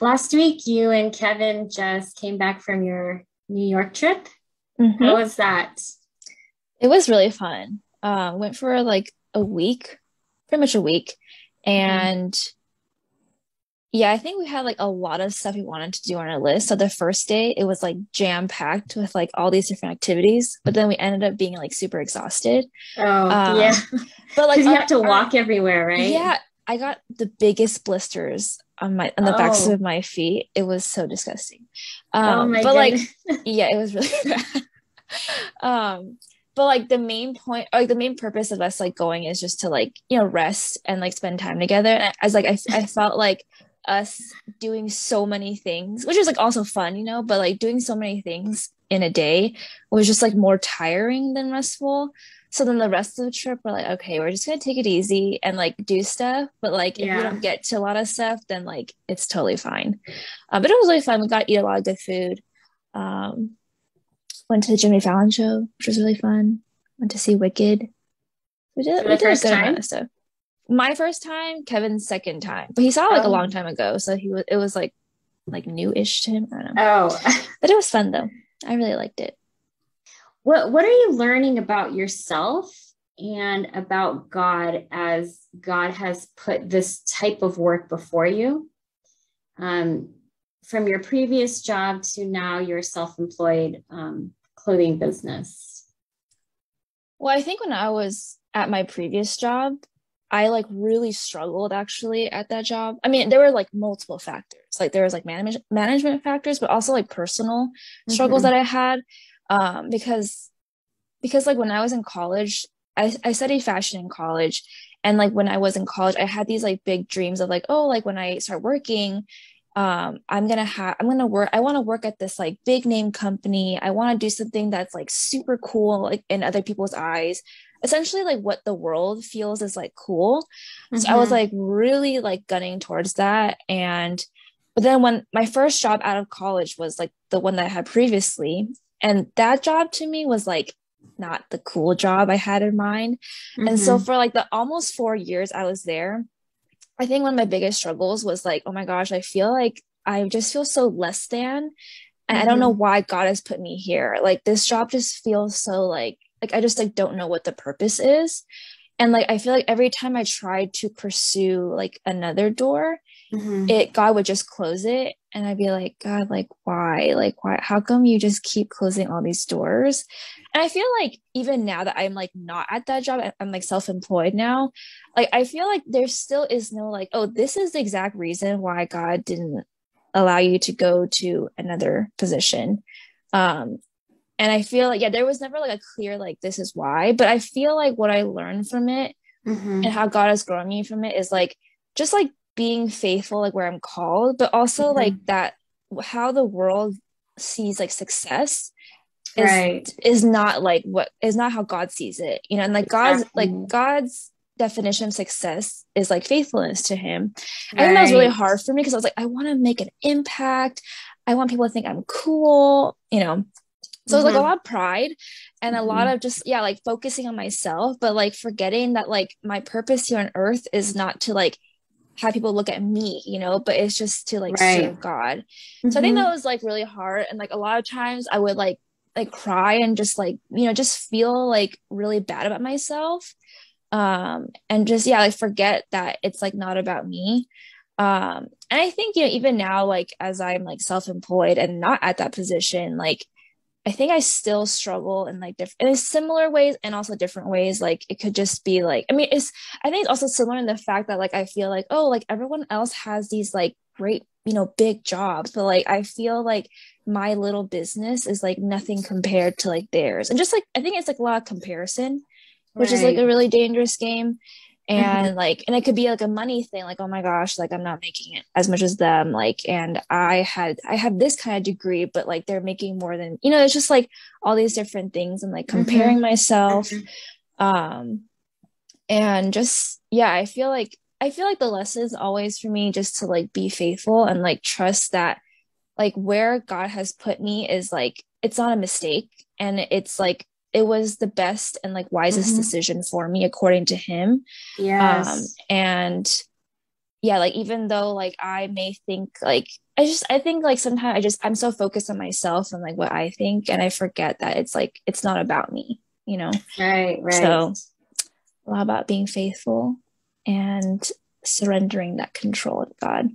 last week you and Kevin just came back from your New York trip. Mhm. How was that? It was really fun. Uh, went for like a week, pretty much a week. And yeah, I think we had like a lot of stuff we wanted to do on our list. So the first day, it was like jam packed with like all these different activities. But then we ended up being like super exhausted. Oh, Um, yeah. But like you our- have to our- walk everywhere, right? Yeah, I got the biggest blisters on my on the backs Oh. of my feet. It was so disgusting. Oh Um, my but like yeah, it was really bad. um, but like the main point, like the main purpose of us like going is just to like you know rest and like spend time together. And as like I I felt like us doing so many things, which is like also fun, you know, but like doing so many things in a day was just like more tiring than restful. So then the rest of the trip, we're like, okay, we're just gonna take it easy and like do stuff. But like if Yeah. we don't get to a lot of stuff, then like it's totally fine. Um, but it was really fun. We got to eat a lot of good food. Um, went to the Jimmy Fallon show, which was really fun. Went to see Wicked. We did, For we did a first good amount time? of stuff. My first time, Kevin's second time, but he saw it like a Oh. long time ago, so he was it was like like new-ish to him. I don't know, Oh, but it was fun though. I really liked it. What what are you learning about yourself and about God as God has put this type of work before you? Um, from your previous job to now your self-employed um, clothing business. Well, I think when I was at my previous job, I like really struggled actually at that job. I mean, there were like multiple factors. Like there was like management management factors, but also like personal struggles Mhm. that I had. Um, because because like when I was in college, I, I studied fashion in college. And like when I was in college, I had these like big dreams of like, oh, like when I start working, um, I'm gonna have I'm gonna work, I want to work at this like big name company. I want to do something that's like super cool, like in other people's eyes. Essentially like what the world feels is like cool. So I was Mhm. like really like gunning towards that. And but then when my first job out of college was like the one that I had previously, and that job to me was like not the cool job I had in mind. And so Mhm. for like the almost four years I was there, I think one of my biggest struggles was like, oh my gosh, I feel like I just feel so less than. And I don't know why God has put me here. Like this job just feels so like like I just like don't know what the purpose is. And like I feel like every time I tried to pursue like another door, Mhm. it God would just close it and I'd be like, God, like why? Like why how come you just keep closing all these doors? And I feel like even now that I'm like not at that job, I'm like self-employed now, like I feel like there still is no like, oh, this is the exact reason why God didn't allow you to go to another position. Um and I feel like yeah, there was never like a clear like this is why, but I feel like what I learned from it Mhm. and how God has grown me from it is like just like being faithful like where I'm called, but also Mhm. like that how the world sees like success is Right. is not like what is not how God sees it. You know, and like God's Exactly. like God's definition of success is like faithfulness to him. I think that was really hard for me because I was like, I want to make an impact. I want people to think I'm cool, you know. So it was like a Mhm. lot of pride and a lot of just yeah, like focusing on myself, but like forgetting that like my purpose here on earth is not to like have people look at me, you know, but it's just to like Right. serve God. So I think Mhm. that was like really hard. And like a lot of times I would like like cry and just like, you know, just feel like really bad about myself. Um and just yeah, like forget that it's like not about me. Um and I think, you know, even now, like as I'm like self-employed and not at that position, like I think I still struggle in like different in similar ways and also different ways. Like it could just be like, I mean, it's I think it's also similar in the fact that like I feel like, oh, like everyone else has these like great, you know, big jobs, but like I feel like my little business is like nothing compared to like theirs. And just like I think it's like a lot of comparison, which is like a really dangerous game. And like, and it could be like a money thing, like, oh my gosh, like I'm not making it as much as them. Like, and I had, I have this kind of degree, but like they're making more than, you know, it's just like all these different things and like comparing myself. Mhm. Um, and just, yeah, I feel like, I feel like the lessons always for me just to like be faithful and like trust that like where God has put me is like, it's not a mistake. And it's like, it was the best and like wisest Mhm. decision for me according to him um Yes. and yeah, like even though like I may think like I just I think like sometimes I just I'm so focused on myself and like what I think and I forget that it's like it's not about me, you know. Right, right. So a lot about being faithful and surrendering that control to God.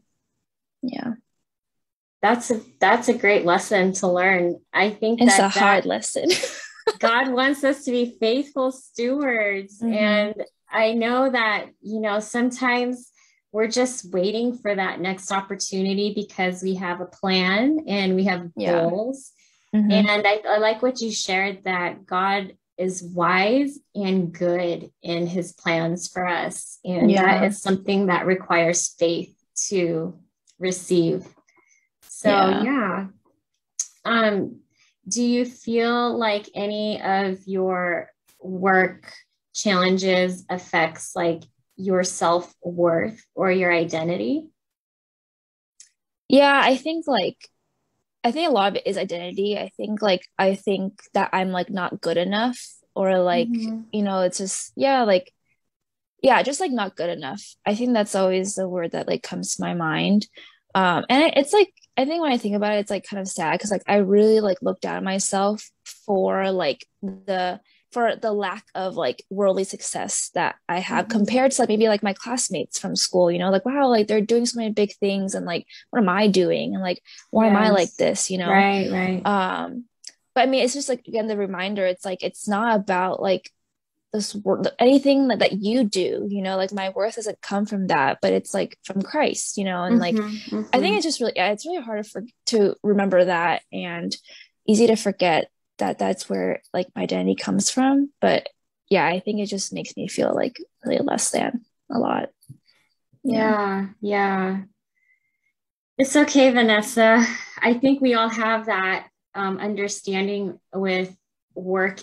Yeah. That's a that's a great lesson to learn. I think it's that, a that hard lesson. God wants us to be faithful stewards. Mm-hmm. And I know that, you know, sometimes we're just waiting for that next opportunity because we have a plan and we have yeah. goals. Mm-hmm. And I, I like what you shared that God is wise and good in his plans for us. And yeah. that is something that requires faith to receive. So, yeah. yeah. Um, do you feel like any of your work challenges affects like your self worth or your identity? Yeah, I think like I think a lot of it is identity. I think like I think that I'm like not good enough or like mm-hmm. you know it's just yeah like yeah just like not good enough. I think that's always the word that like comes to my mind. Um and it's like I think when I think about it it's like kind of sad cuz like I really like look down at myself for like the for the lack of like worldly success that I have mm-hmm. compared to like maybe like my classmates from school, you know, like wow, like they're doing so many big things and like what am I doing? And like why yes. am I like this, you know? Right, right. Um but I mean it's just like again the reminder, it's like it's not about like this work anything that, that you do, you know, like my worth doesn't come from that, but it's like from Christ, you know, and like mm-hmm, mm-hmm. I think it's just really yeah, it's really hard to for, to remember that and easy to forget that that's where like my identity comes from but yeah i think it just makes me feel like really less than a lot. Yeah yeah, it's okay vanessa. I think we all have that um, understanding with work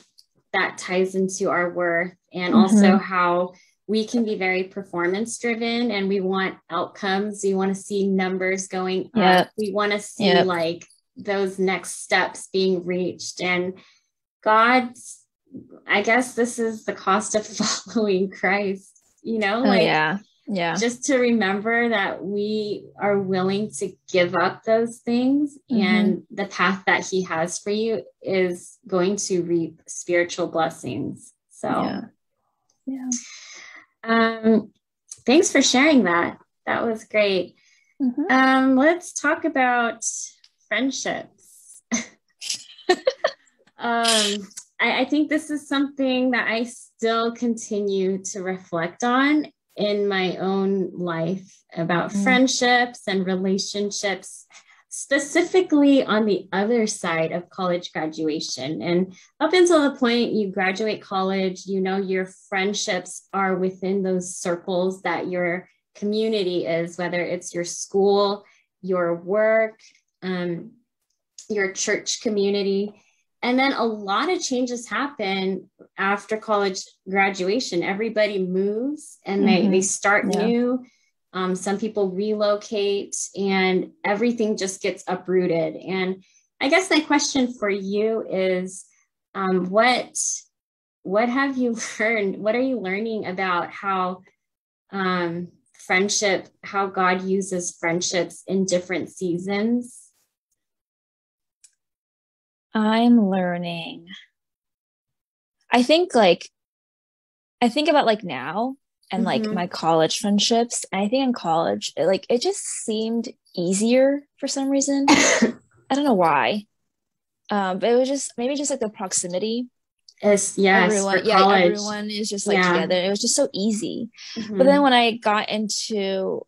that ties into our worth and mm-hmm. also how we can be very performance driven and we want outcomes we want to see numbers going yep. up we want to see yep. like those next steps being reached and god's i guess this is the cost of following christ you know oh, yeah yeah just to remember that we are willing to give up those things mm-hmm. and the path that he has for you is going to reap spiritual blessings so yeah, yeah. um thanks for sharing that that was great mm-hmm. um let's talk about friendships. um, I, I think this is something that I still continue to reflect on in my own life about mm. friendships and relationships, specifically on the other side of college graduation. And up until the point you graduate college, you know, your friendships are within those circles that your community is, whether it's your school, your work, um, your church community. And then a lot of changes happen after college graduation. Everybody moves and mm-hmm. they, they start yeah. new. Um, some people relocate and everything just gets uprooted. And I guess my question for you is um, what what have you learned? What are you learning about how um, friendship, how God uses friendships in different seasons? I'm learning. I think like I think about like now and like mm-hmm. my college friendships. I think in college, it, like it just seemed easier for some reason. I don't know why. Um, but it was just maybe just like the proximity. Yes, yes. Everyone, yeah, college. everyone is just like yeah. together. It was just so easy. Mm-hmm. But then when I got into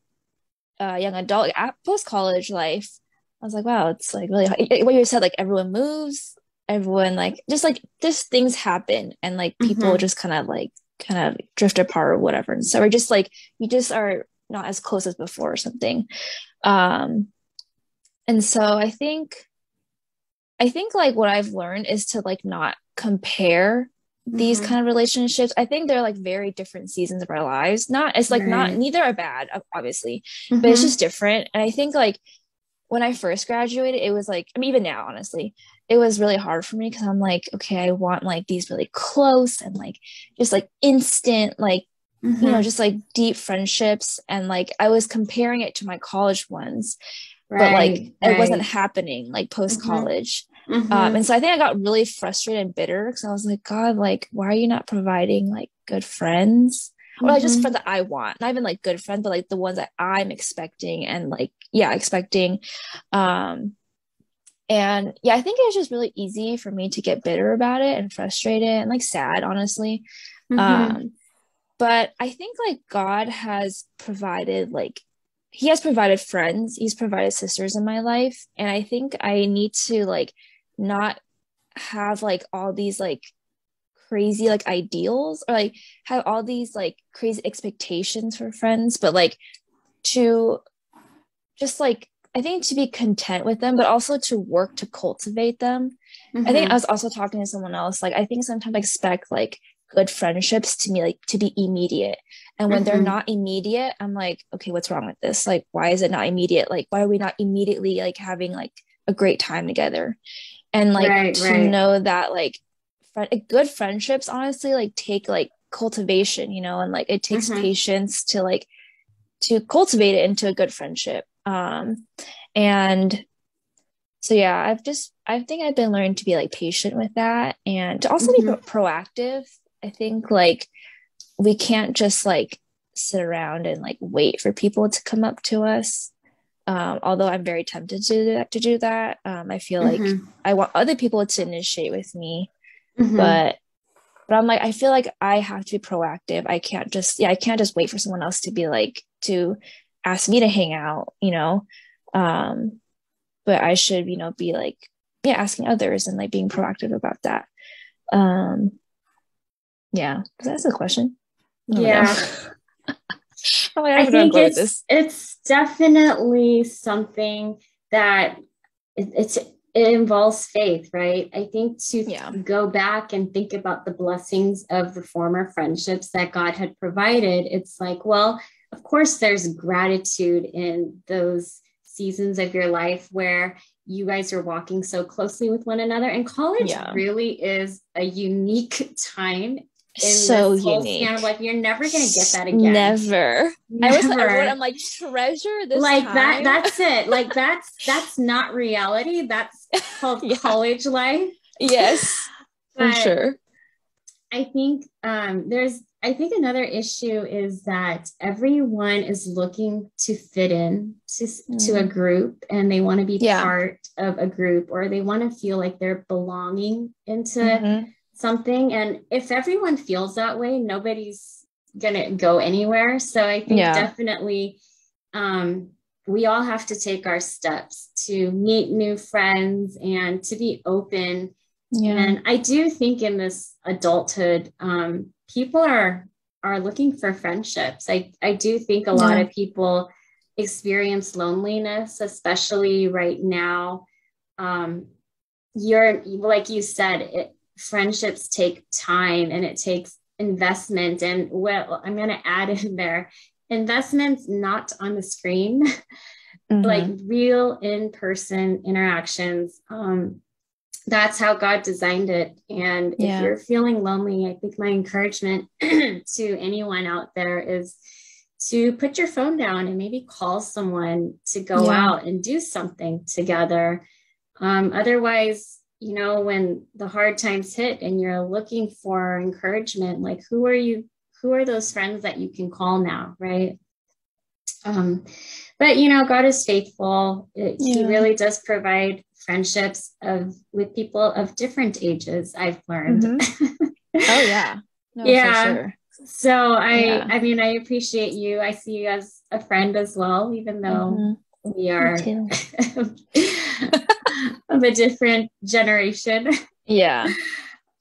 uh, young adult post college life, I was like, wow, it's like really what you said, like everyone moves, everyone like just like just things happen and like people mm-hmm. just kind of like kind of drift apart or whatever. And so we're just like you just are not as close as before or something. Um and so I think I think like what I've learned is to like not compare these mm-hmm. kind of relationships i think they're like very different seasons of our lives not it's like right. not neither are bad obviously mm-hmm. but it's mm-hmm. just different and i think like when I first graduated, it was like, I mean, even now, honestly, it was really hard for me because I'm like, okay, I want like these really close and like just like instant, like mm-hmm. you know, just like deep friendships. And like I was comparing it to my college ones, right, but like right. it wasn't happening like post college. Mm-hmm. Um, and so I think I got really frustrated and bitter because I was like, God, like, why are you not providing like good friends? Or like just friends that I want, not even like good friends, but like the ones that I'm expecting and like, yeah, expecting. Um, and yeah, I think it was just really easy for me to get bitter about it and frustrated and like sad, honestly. Mm-hmm. Um, but I think like God has provided like he has provided friends, he's provided sisters in my life. And I think I need to like not have like all these like crazy like ideals or like have all these like crazy expectations for friends, but like to just like I think to be content with them, but also to work to cultivate them. Mm-hmm. I think mm-hmm. I was also talking to someone else. Like I think sometimes I expect like good friendships to me like to be immediate. And when mm-hmm. they're not immediate, I'm like, okay, what's wrong with this? Like, why is it not immediate? Like, why are we not immediately like having like a great time together? And like right, to right. know that like fr- good friendships honestly like take like cultivation, you know, and like it takes mm-hmm. patience to like to cultivate it into a good friendship um and so yeah i've just i think i've been learning to be like patient with that and to also mm-hmm. be proactive i think like we can't just like sit around and like wait for people to come up to us um, although i'm very tempted to do that, to do that um, i feel mm-hmm. like i want other people to initiate with me mm-hmm. but but i'm like i feel like i have to be proactive i can't just yeah i can't just wait for someone else to be like to ask me to hang out, you know. Um, but I should, you know, be like, yeah, asking others and like being proactive about that. Um, yeah, that's a question. Yeah. I, I think it's it's definitely something that it, it's it involves faith, right? I think to yeah. go back and think about the blessings of the former friendships that God had provided, it's like, well, of course, there's gratitude in those seasons of your life where you guys are walking so closely with one another. And college yeah. really is a unique time so unique. Span of life. You're never gonna get that again. Never. never. I was everyone, I'm like treasure this. Like time. that. That's it. Like that's that's not reality. That's called yeah. college life. Yes, for sure. I think um, there's I think another issue is that everyone is looking to fit in to, mm. to a mm. group and they want to be yeah. part of a group or they want to feel like they're belonging into mm-hmm. Something. And if everyone feels that way, nobody's going to go anywhere. So I think yeah. definitely um, we all have to take our steps to meet new friends and to be open. Yeah. And I do think in this adulthood, um, people are are looking for friendships. I, I do think a lot of people experience loneliness, especially right now. Um, you're like you said, it, friendships take time and it takes investment. And well, I'm going to add in there investments not on the screen, mm-hmm. like real in person interactions. Um, that's how God designed it. And yeah. if you're feeling lonely, I think my encouragement to anyone out there is to put your phone down and maybe call someone to go yeah. out and do something together. Um, otherwise, you know, when the hard times hit and you're looking for encouragement, like who are you? Who are those friends that you can call now, right? Um, but you know, God is faithful. It, yeah. He really does provide friendships of with people of different ages i've learned mm-hmm. oh yeah no, yeah sure. so i yeah. i mean i appreciate you i see you as a friend as well even though mm-hmm. we are of a different generation yeah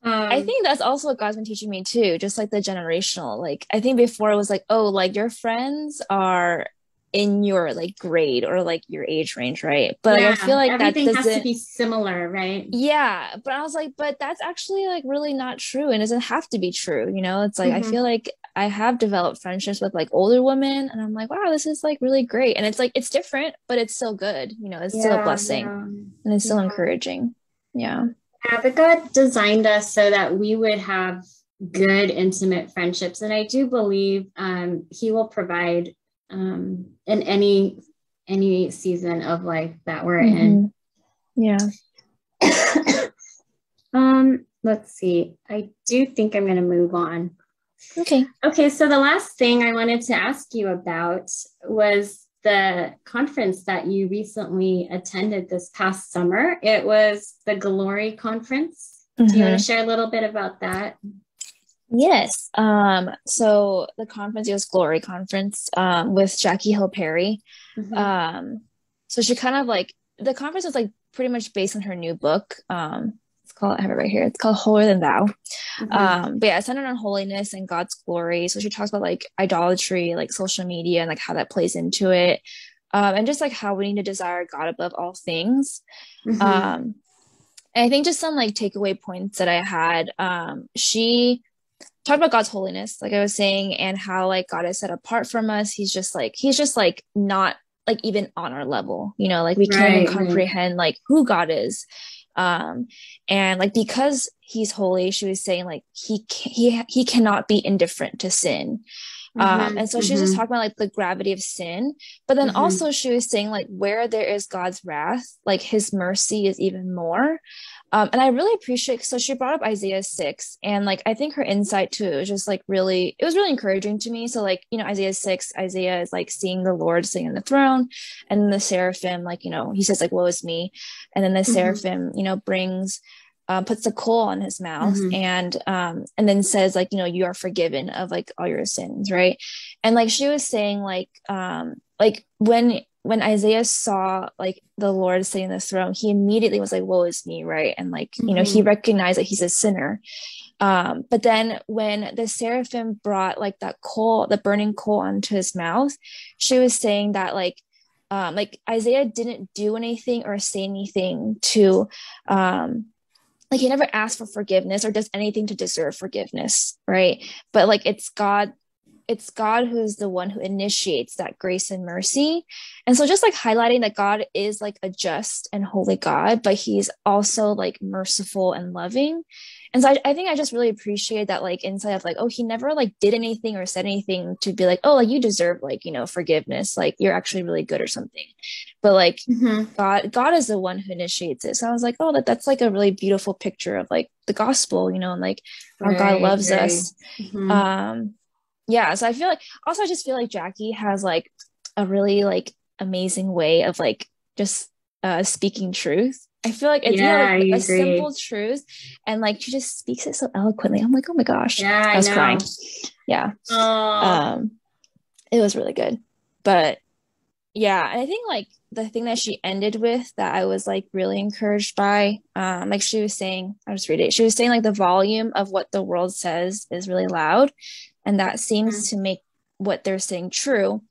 um, I think that's also what God's been teaching me too, just like the generational. Like, I think before it was like, oh, like your friends are in your like grade or like your age range, right? But yeah, I feel like everything that has to be similar, right? Yeah, but I was like, but that's actually like really not true, and doesn't have to be true. You know, it's like mm-hmm. I feel like I have developed friendships with like older women, and I'm like, wow, this is like really great, and it's like it's different, but it's still good. You know, it's yeah, still a blessing, yeah. and it's still encouraging. Yeah. Yeah, God designed us so that we would have good, intimate friendships. And I do believe um, He will provide um, in any any season of life that we're mm-hmm. in. Yeah. um, let's see. I do think I'm going to move on. Okay. Okay. So the last thing I wanted to ask you about was the conference that you recently attended this past summer. It was the Glory Conference. Mm-hmm. Do you want to mm-hmm. share a little bit about that? Yes. Um, so the conference was Glory Conference um, with Jackie Hill Perry. Mm-hmm. Um, so she kind of like the conference was like pretty much based on her new book. Um, called I have it right here. It's called Holier Than Thou. Mm-hmm. Um, but yeah, it's centered on holiness and God's glory. So she talks about like idolatry, like social media, and like how that plays into it, um, and just like how we need to desire God above all things. Mm-hmm. Um, and I think just some like takeaway points that I had. Um, she talked about God's holiness, like I was saying, and how like God is set apart from us. He's just like he's just like not like even on our level, you know, like we can't even comprehend like who God is. Um, and like because he's holy, she was saying like he he he cannot be indifferent to sin. Um, mm-hmm, um, and so mm-hmm. she was just mm-hmm. talking about like the gravity of sin, but then mm-hmm. also she was saying like where there is God's wrath, like his mercy is even more. Um, and I really appreciate so she brought up Isaiah 6 and like I think her insight too was just like really it was really encouraging to me. So like, you know, Isaiah 6, Isaiah is like seeing the Lord sitting on the throne and the seraphim, like, you know, he says like woe is me. And then the mm-hmm. seraphim, you know, brings uh, puts a coal on his mouth mm-hmm. and um and then says like you know you are forgiven of like all your sins right and like she was saying like um like when when Isaiah saw like the Lord sitting in the throne, he immediately was like, "Woe is me!" Right, and like mm-hmm. you know, he mm-hmm. recognized that he's a sinner. Um, but then when the seraphim brought like that coal, the burning coal onto his mouth, she was saying that like, um, like Isaiah didn't do anything or say anything to, um, like he never asked for forgiveness or does anything to deserve forgiveness, right? But like it's God it's God who's the one who initiates that grace and mercy. And so just like highlighting that God is like a just and holy God, but he's also like merciful and loving. And so I, I think I just really appreciate that like insight of like, oh, he never like did anything or said anything to be like, oh, like you deserve like, you know, forgiveness. Like you're actually really good or something. But like mm-hmm. God, God is the one who initiates it. So I was like, oh, that that's like a really beautiful picture of like the gospel, you know, and like how right, God loves right. us. Mm-hmm. Um yeah so i feel like also i just feel like jackie has like a really like amazing way of like just uh speaking truth. I feel like it's yeah, like, a simple truth and like she just speaks it so eloquently. I'm like oh my gosh yeah i, I was know. crying. Yeah. Aww. um it was really good. But yeah and i think like the thing that she ended with that i was like really encouraged by um like she was saying i'll just read it. She was saying like the volume of what the world says is really loud and that seems mm-hmm. to make what they're saying true.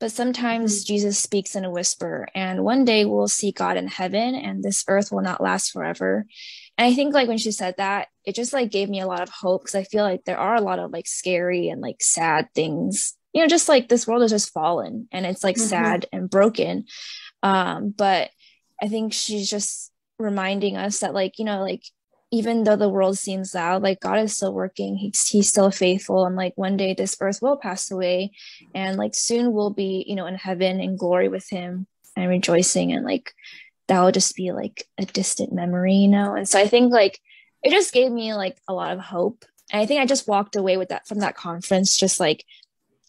But sometimes mm-hmm. Jesus speaks in a whisper, and one day we'll see God in heaven, and this earth will not last forever. And I think, like, when she said that, it just like gave me a lot of hope because I feel like there are a lot of like scary and like sad things, you know, just like this world is just fallen and it's like mm-hmm. sad and broken. Um, but I think she's just reminding us that, like, you know, like even though the world seems loud, like God is still working. He's he's still faithful, and like one day this earth will pass away, and like soon we'll be, you know, in heaven in glory with Him and rejoicing, and like that will just be like a distant memory, you know. And so I think like it just gave me like a lot of hope, and I think I just walked away with that from that conference, just like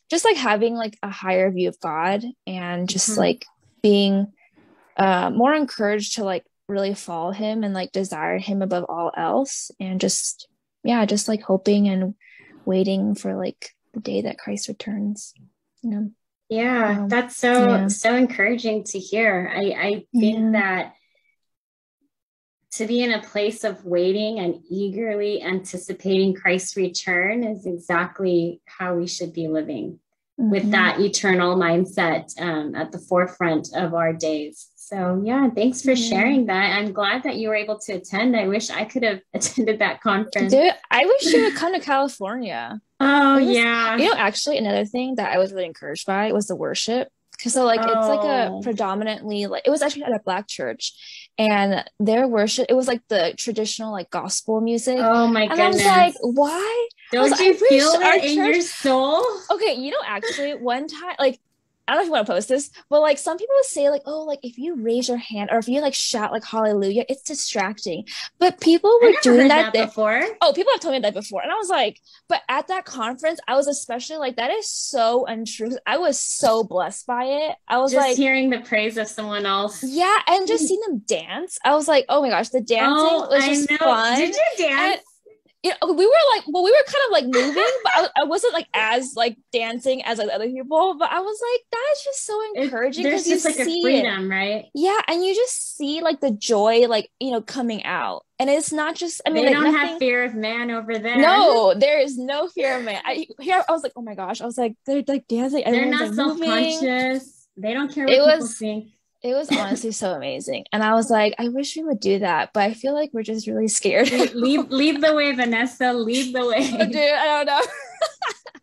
just like having like a higher view of God, and just mm-hmm. like being uh, more encouraged to like really follow him and like desire him above all else and just yeah just like hoping and waiting for like the day that christ returns you know yeah um, that's so yeah. so encouraging to hear i i think yeah. that to be in a place of waiting and eagerly anticipating christ's return is exactly how we should be living mm-hmm. with that eternal mindset um, at the forefront of our days so yeah, thanks for sharing that. I'm glad that you were able to attend. I wish I could have attended that conference. Dude, I wish you would come to California. Oh was, yeah. You know, actually another thing that I was really encouraged by was the worship. because so like oh. it's like a Oh. predominantly like it was actually at a black church and their worship it was like the traditional like gospel music Oh my and goodness. i was like why Don't was- you I feel it in your soul? okay you know actually one time like I don't know if you want to post this, but like some people say, like, oh, like if you raise your hand or if you like shout like hallelujah, it's distracting. But people were doing that. that before. Oh, people have told me that before. And I was like, but at that conference, I was especially like, that is so untrue. I was so blessed by it. I was Just like, hearing the praise of someone else. yeah, and just seeing them dance. I was like, oh my gosh, the dancing oh, was I just know. fun. Did you dance? You know, we were like, well, we were kind of like moving, but I, I wasn't like as like dancing as like other people. But I was like, that is just so encouraging There's because you just like a see it. right? Yeah, and you just see like the joy, like you know, coming out, and it's not just. I mean, they like, don't nothing, have fear of man over there. No, there is no fear of man. I here I was like, oh my gosh, I was like, they're like dancing, they're not like self-conscious. They don't care what It people was- think. It was honestly so amazing, and I was like, I wish we would do that, but I feel like we're just really scared. lead, lead, the way, Vanessa. Lead the way. Dude, I don't know.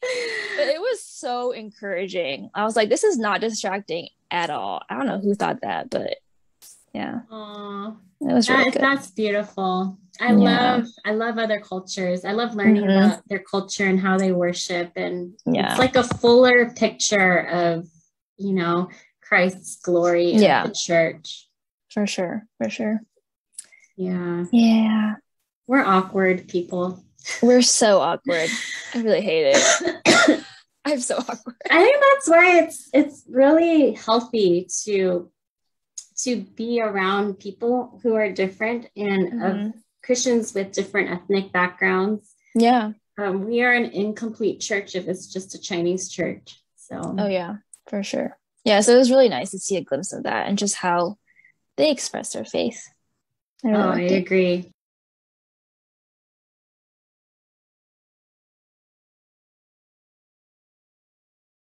but it was so encouraging. I was like, this is not distracting at all. I don't know who thought that, but yeah, Aw, it was really that, good. that's beautiful. I Yeah. love I love other cultures. I love learning Mhm. about their culture and how they worship and Yeah. it's like a fuller picture of, you know, Christ's glory in Yeah. the church. For sure, for sure. Yeah. Yeah, We're awkward people. we're so awkward. I really hate it. I'm so awkward. I think that's why it's it's really healthy to to be around people who are different and of Mhm. Christians with different ethnic backgrounds. Yeah. Um, we are an incomplete church if it's just a Chinese church. So Oh yeah, for sure. Yeah, so it was really nice to see a glimpse of that and just how they express their faith. I really Oh, I agree.